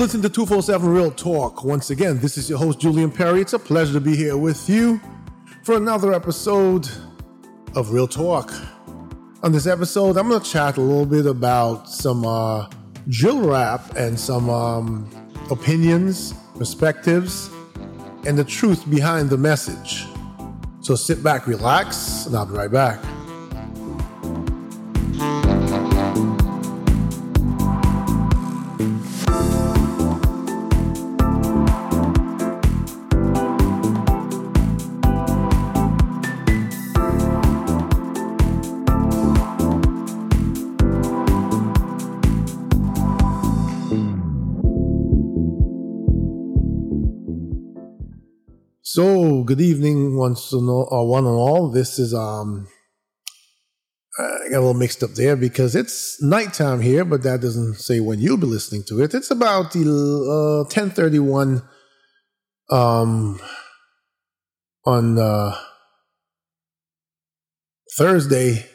Listen to 247 Real Talk. Once again, this is your host, Julian Perry. It's a pleasure to be here with you for another episode of Real Talk. On this episode, I'm going to chat a little bit about some uh, drill rap and some um, opinions, perspectives, and the truth behind the message. So sit back, relax, and I'll be right back. Good evening, once and all, uh, one and all. This is um, I got a little mixed up there because it's nighttime here, but that doesn't say when you'll be listening to it. It's about uh, ten thirty one, um, on uh, Thursday,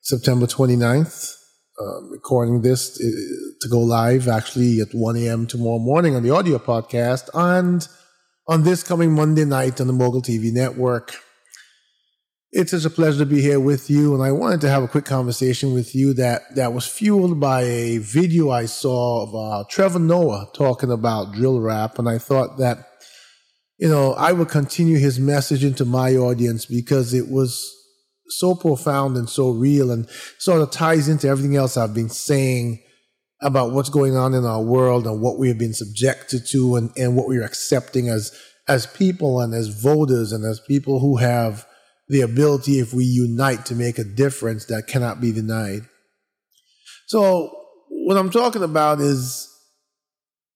September 29th. Uh, recording this uh, to go live actually at 1 a.m. tomorrow morning on the audio podcast and on this coming Monday night on the Mogul TV network. It's such a pleasure to be here with you, and I wanted to have a quick conversation with you that, that was fueled by a video I saw of uh, Trevor Noah talking about drill rap, and I thought that, you know, I would continue his message into my audience because it was so profound and so real and sort of ties into everything else I've been saying about what's going on in our world and what we have been subjected to and, and what we're accepting as as people and as voters and as people who have the ability if we unite to make a difference that cannot be denied. So what I'm talking about is,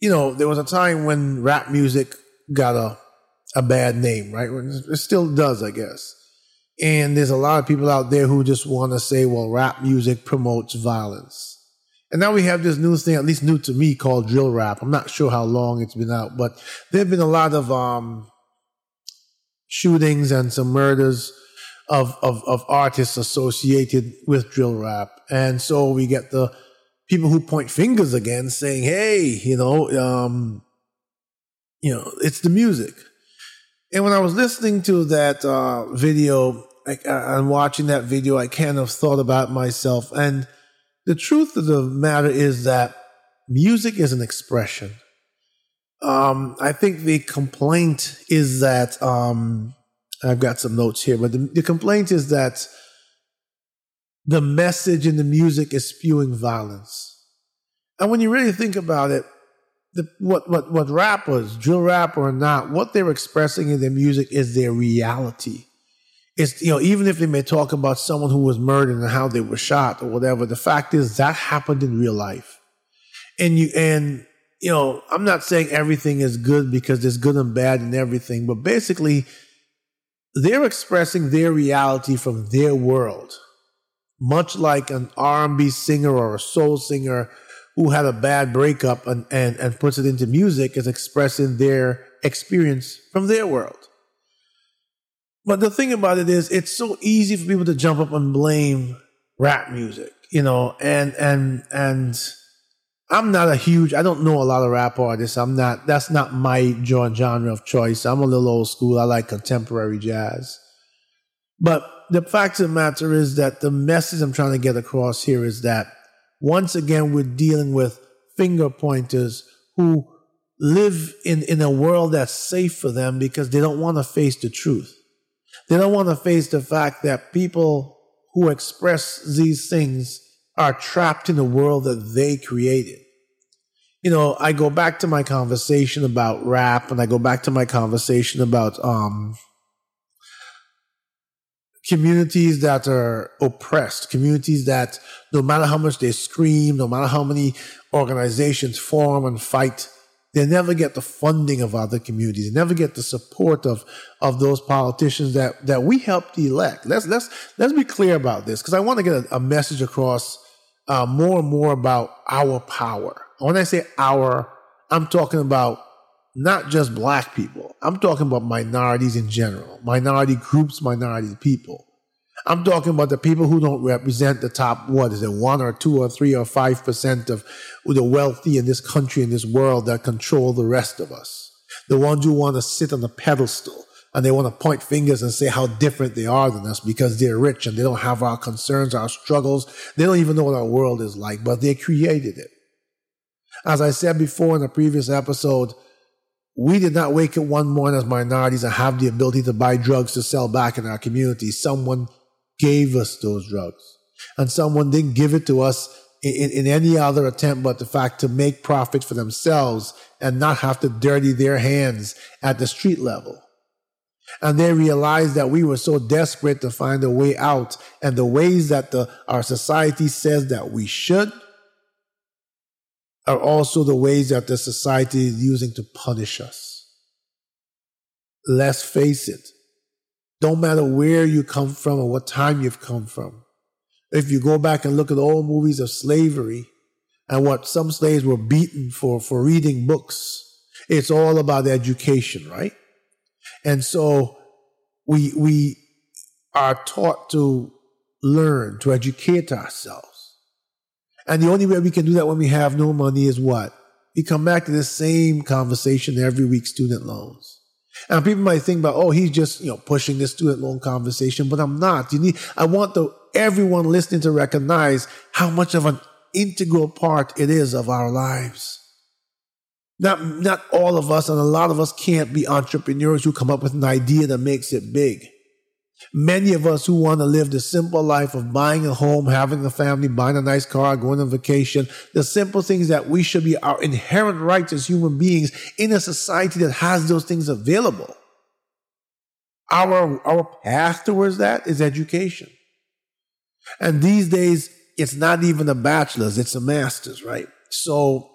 you know, there was a time when rap music got a a bad name, right? It still does, I guess. And there's a lot of people out there who just want to say, well, rap music promotes violence. And now we have this new thing, at least new to me, called drill rap. I'm not sure how long it's been out, but there have been a lot of um, shootings and some murders of, of, of artists associated with drill rap. And so we get the people who point fingers again saying, hey, you know, um, you know, it's the music. And when I was listening to that uh, video I, and watching that video, I kind of thought about myself and – the truth of the matter is that music is an expression. Um, I think the complaint is that um, I've got some notes here, but the, the complaint is that the message in the music is spewing violence. And when you really think about it, the, what, what, what rappers, drill rap or not, what they're expressing in their music is their reality it's you know even if they may talk about someone who was murdered and how they were shot or whatever the fact is that happened in real life. And you and you know i'm not saying everything is good because there's good and bad in everything but basically they're expressing their reality from their world. Much like an r&b singer or a soul singer who had a bad breakup and, and, and puts it into music is expressing their experience from their world but the thing about it is, it's so easy for people to jump up and blame rap music, you know, and, and, and I'm not a huge, I don't know a lot of rap artists. I'm not, that's not my genre of choice. I'm a little old school. I like contemporary jazz. But the fact of the matter is that the message I'm trying to get across here is that once again, we're dealing with finger pointers who live in, in a world that's safe for them because they don't want to face the truth. They don't want to face the fact that people who express these things are trapped in the world that they created. You know, I go back to my conversation about rap and I go back to my conversation about um, communities that are oppressed, communities that no matter how much they scream, no matter how many organizations form and fight, they never get the funding of other communities. They never get the support of, of those politicians that, that we helped elect. Let's, let's, let's be clear about this because I want to get a, a message across uh, more and more about our power. When I say our, I'm talking about not just black people. I'm talking about minorities in general, minority groups, minority people. I'm talking about the people who don't represent the top, what is it, one or two or three or five percent of the wealthy in this country, in this world that control the rest of us. The ones who want to sit on a pedestal and they want to point fingers and say how different they are than us because they're rich and they don't have our concerns, our struggles. They don't even know what our world is like, but they created it. As I said before in a previous episode, we did not wake up one morning as minorities and have the ability to buy drugs to sell back in our community. Someone gave us those drugs. And someone didn't give it to us in, in, any other attempt but the fact to make profit for themselves and not have to dirty their hands at the street level. And they realized that we were so desperate to find a way out and the ways that the, our society says that we should are also the ways that the society is using to punish us. Let's face it. Don't matter where you come from or what time you've come from. If you go back and look at old movies of slavery and what some slaves were beaten for, for reading books, it's all about education, right? And so we, we are taught to learn, to educate ourselves. And the only way we can do that when we have no money is what? We come back to the same conversation every week, student loans. And people might think about, oh, he's just, you know, pushing this student loan conversation, but I'm not. You need, I want the, everyone listening to recognize how much of an integral part it is of our lives. Not, not all of us, and a lot of us can't be entrepreneurs who come up with an idea that makes it big. Many of us who want to live the simple life of buying a home, having a family, buying a nice car, going on vacation, the simple things that we should be our inherent rights as human beings in a society that has those things available. Our, our path towards that is education. And these days, it's not even a bachelor's, it's a master's, right? So,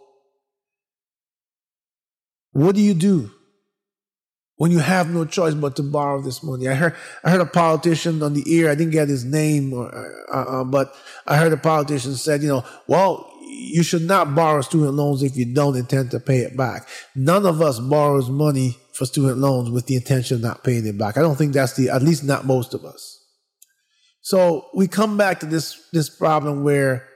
what do you do? When you have no choice but to borrow this money. I heard I heard a politician on the ear. I didn't get his name, or, uh, uh, but I heard a politician said, you know, well, you should not borrow student loans if you don't intend to pay it back. None of us borrows money for student loans with the intention of not paying it back. I don't think that's the at least not most of us. So we come back to this this problem where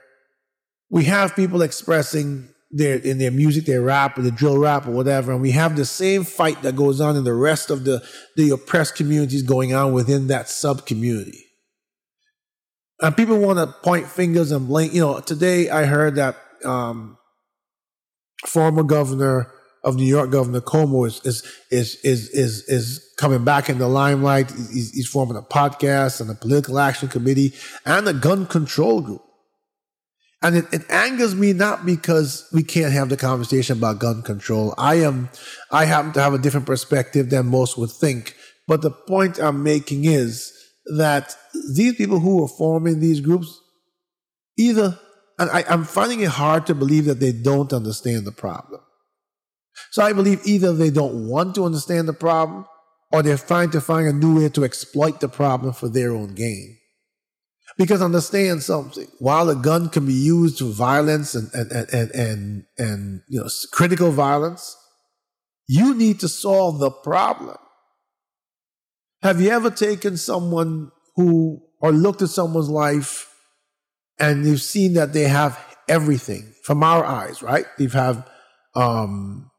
we have people expressing their in their music, their rap or the drill rap or whatever, and we have the same fight that goes on in the rest of the the oppressed communities going on within that sub community. And people want to point fingers and blame. You know, today I heard that um, former governor of New York, Governor Cuomo, is is is is is, is coming back in the limelight. He's, he's forming a podcast and a political action committee and a gun control group. And it, it, angers me not because we can't have the conversation about gun control. I am, I happen to have a different perspective than most would think. But the point I'm making is that these people who are forming these groups, either, and I, I'm finding it hard to believe that they don't understand the problem. So I believe either they don't want to understand the problem or they're trying to find a new way to exploit the problem for their own gain. Because understand something, while a gun can be used for violence and, and, and, and, and, and you know, critical violence, you need to solve the problem. Have you ever taken someone who, or looked at someone's life and you've seen that they have everything from our eyes, right? Have, um,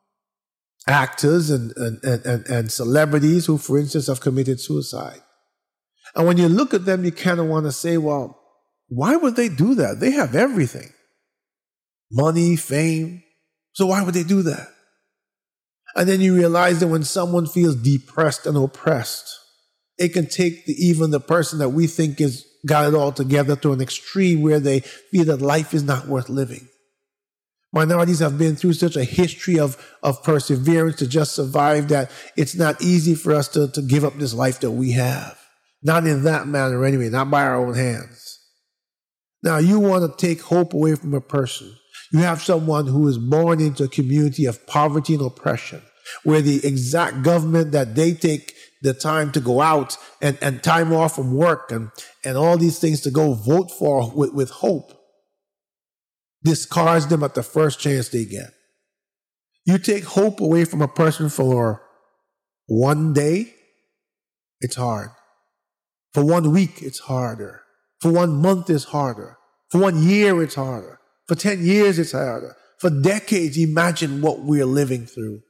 actors and, and, and, and celebrities who, for instance, have committed suicide. And when you look at them, you kind of want to say, well, why would they do that? They have everything money, fame. So why would they do that? And then you realize that when someone feels depressed and oppressed, it can take the, even the person that we think is got it all together to an extreme where they feel that life is not worth living. Minorities have been through such a history of, of perseverance to just survive that it's not easy for us to, to give up this life that we have. Not in that manner anyway, not by our own hands. Now, you want to take hope away from a person. You have someone who is born into a community of poverty and oppression, where the exact government that they take the time to go out and, and time off from work and, and all these things to go vote for with, with hope discards them at the first chance they get. You take hope away from a person for one day, it's hard. For one week, it's harder. For one month, it's harder. For one year, it's harder. For 10 years, it's harder. For decades, imagine what we're living through.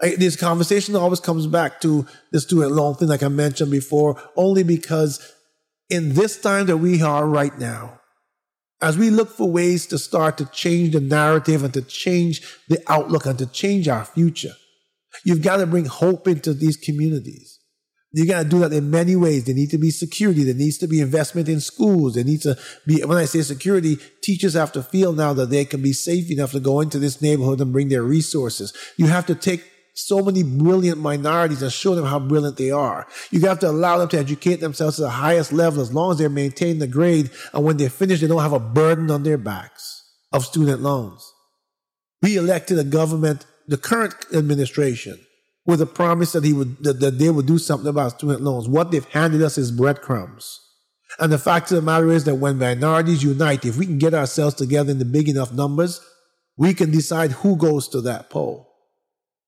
I, this conversation always comes back to this student loan thing, like I mentioned before, only because in this time that we are right now, as we look for ways to start to change the narrative and to change the outlook and to change our future, you've got to bring hope into these communities. You got to do that in many ways. There needs to be security. There needs to be investment in schools. There needs to be, when I say security, teachers have to feel now that they can be safe enough to go into this neighborhood and bring their resources. You have to take so many brilliant minorities and show them how brilliant they are. You have to allow them to educate themselves to the highest level as long as they maintain the grade. And when they're finished, they don't have a burden on their backs of student loans. We elected a government, the current administration, with a promise that he would that, that they would do something about student loans. What they've handed us is breadcrumbs. And the fact of the matter is that when minorities unite, if we can get ourselves together in the big enough numbers, we can decide who goes to that poll.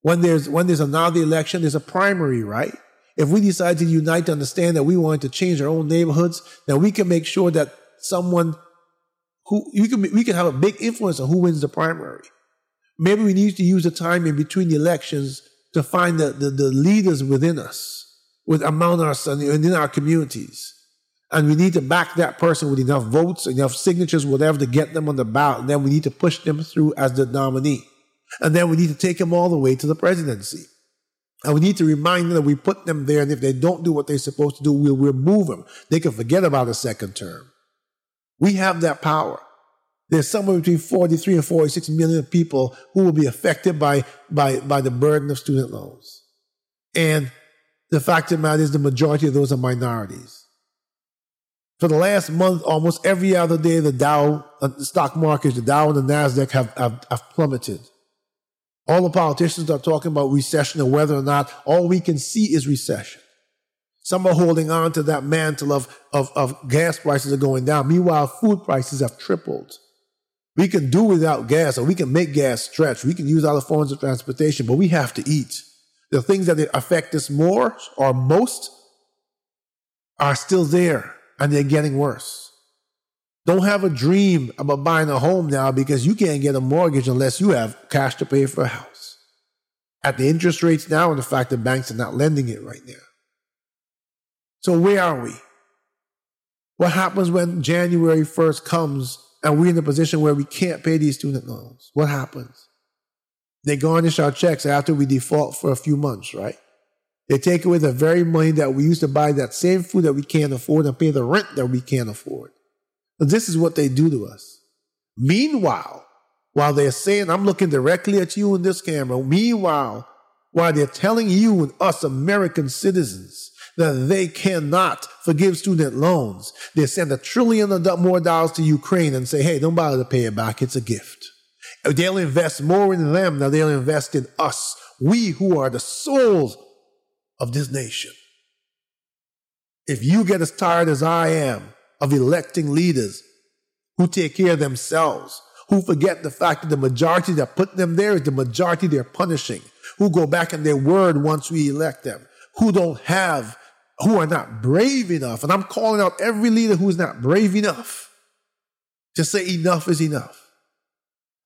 When there's when there's another election, there's a primary, right? If we decide to unite to understand that we want to change our own neighborhoods, then we can make sure that someone who you can we can have a big influence on who wins the primary. Maybe we need to use the time in between the elections to find the, the, the leaders within us, with among us and in our communities. And we need to back that person with enough votes, enough signatures, whatever, to get them on the ballot. And then we need to push them through as the nominee. And then we need to take them all the way to the presidency. And we need to remind them that we put them there. And if they don't do what they're supposed to do, we'll remove them. They can forget about a second term. We have that power. There's somewhere between 43 and 46 million people who will be affected by, by, by the burden of student loans. And the fact of the matter is the majority of those are minorities. For the last month, almost every other day, the Dow, uh, the stock markets, the Dow and the NASDAQ have, have, have plummeted. All the politicians are talking about recession and whether or not all we can see is recession. Some are holding on to that mantle of, of, of gas prices are going down. Meanwhile, food prices have tripled. We can do without gas or we can make gas stretch. We can use other forms of transportation, but we have to eat. The things that affect us more or most are still there and they're getting worse. Don't have a dream about buying a home now because you can't get a mortgage unless you have cash to pay for a house. At the interest rates now and the fact that banks are not lending it right now. So where are we? What happens when January 1st comes and we're in a position where we can't pay these student loans, what happens? They garnish our checks after we default for a few months, right? They take away the very money that we used to buy that same food that we can't afford and pay the rent that we can't afford. This is what they do to us. Meanwhile, while they're saying, I'm looking directly at you in this camera, meanwhile, while they're telling you and us American citizens that they cannot forgive student loans. They send a trillion more dollars to Ukraine and say, hey, don't bother to pay it back. It's a gift. They'll invest more in them than they'll invest in us. We who are the souls of this nation. If you get as tired as I am of electing leaders who take care of themselves, who forget the fact that the majority that put them there is the majority they're punishing, who go back on their word once we elect them, who don't have who are not brave enough. And I'm calling out every leader who is not brave enough to say enough is enough.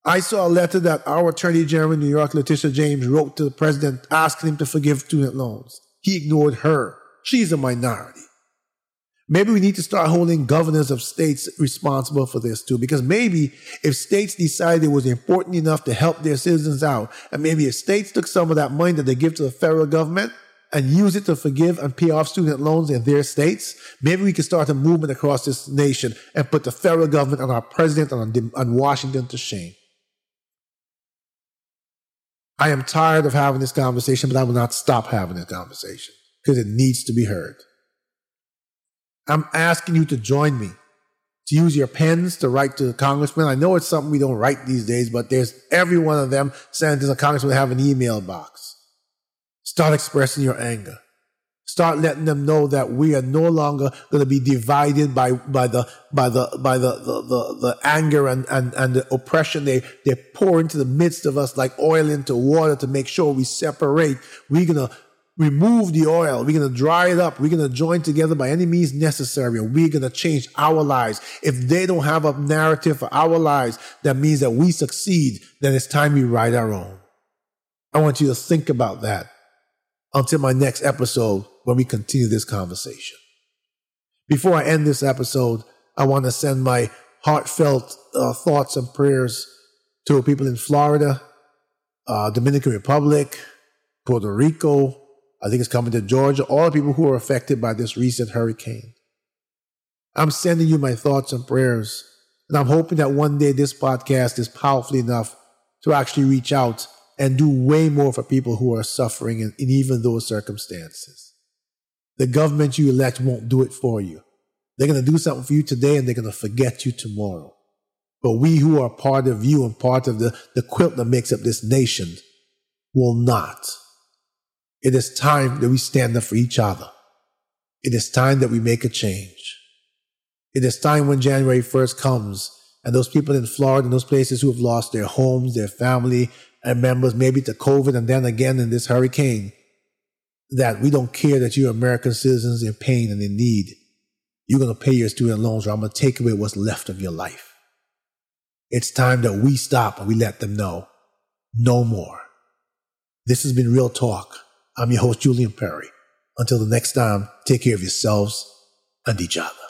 I saw a letter that our Attorney General in New York, Letitia James, wrote to the president asking him to forgive student loans. He ignored her. She's a minority. Maybe we need to start holding governors of states responsible for this too, because maybe if states decided it was important enough to help their citizens out, and maybe if states took some of that money that they give to the federal government and use it to forgive and pay off student loans in their states, maybe we can start a movement across this nation and put the federal government and our president and on Washington to shame. I am tired of having this conversation, but I will not stop having this conversation because it needs to be heard. I'm asking you to join me, to use your pens to write to the congressman. I know it's something we don't write these days, but there's every one of them, senators and congressmen have an email box. Start expressing your anger. Start letting them know that we are no longer going to be divided by, by the, by the, by the, the, the, the anger and, and, and the oppression they, they pour into the midst of us like oil into water to make sure we separate. We're going to remove the oil. We're going to dry it up. We're going to join together by any means necessary. We're going to change our lives. If they don't have a narrative for our lives that means that we succeed, then it's time we write our own. I want you to think about that until my next episode when we continue this conversation. Before I end this episode, I want to send my heartfelt uh, thoughts and prayers to people in Florida, uh, Dominican Republic, Puerto Rico. I think it's coming to Georgia. All the people who are affected by this recent hurricane. I'm sending you my thoughts and prayers. And I'm hoping that one day this podcast is powerful enough to actually reach out and do way more for people who are suffering in, in even those circumstances. The government you elect won't do it for you. They're going to do something for you today and they're going to forget you tomorrow. But we who are part of you and part of the, the quilt that makes up this nation will not. It is time that we stand up for each other. It is time that we make a change. It is time when January 1st comes and those people in Florida and those places who have lost their homes, their family and members, maybe to COVID and then again in this hurricane, that we don't care that you're American citizens in pain and in need. You're going to pay your student loans or I'm going to take away what's left of your life. It's time that we stop and we let them know no more. This has been Real Talk. I'm your host, Julian Perry. Until the next time, take care of yourselves and each other.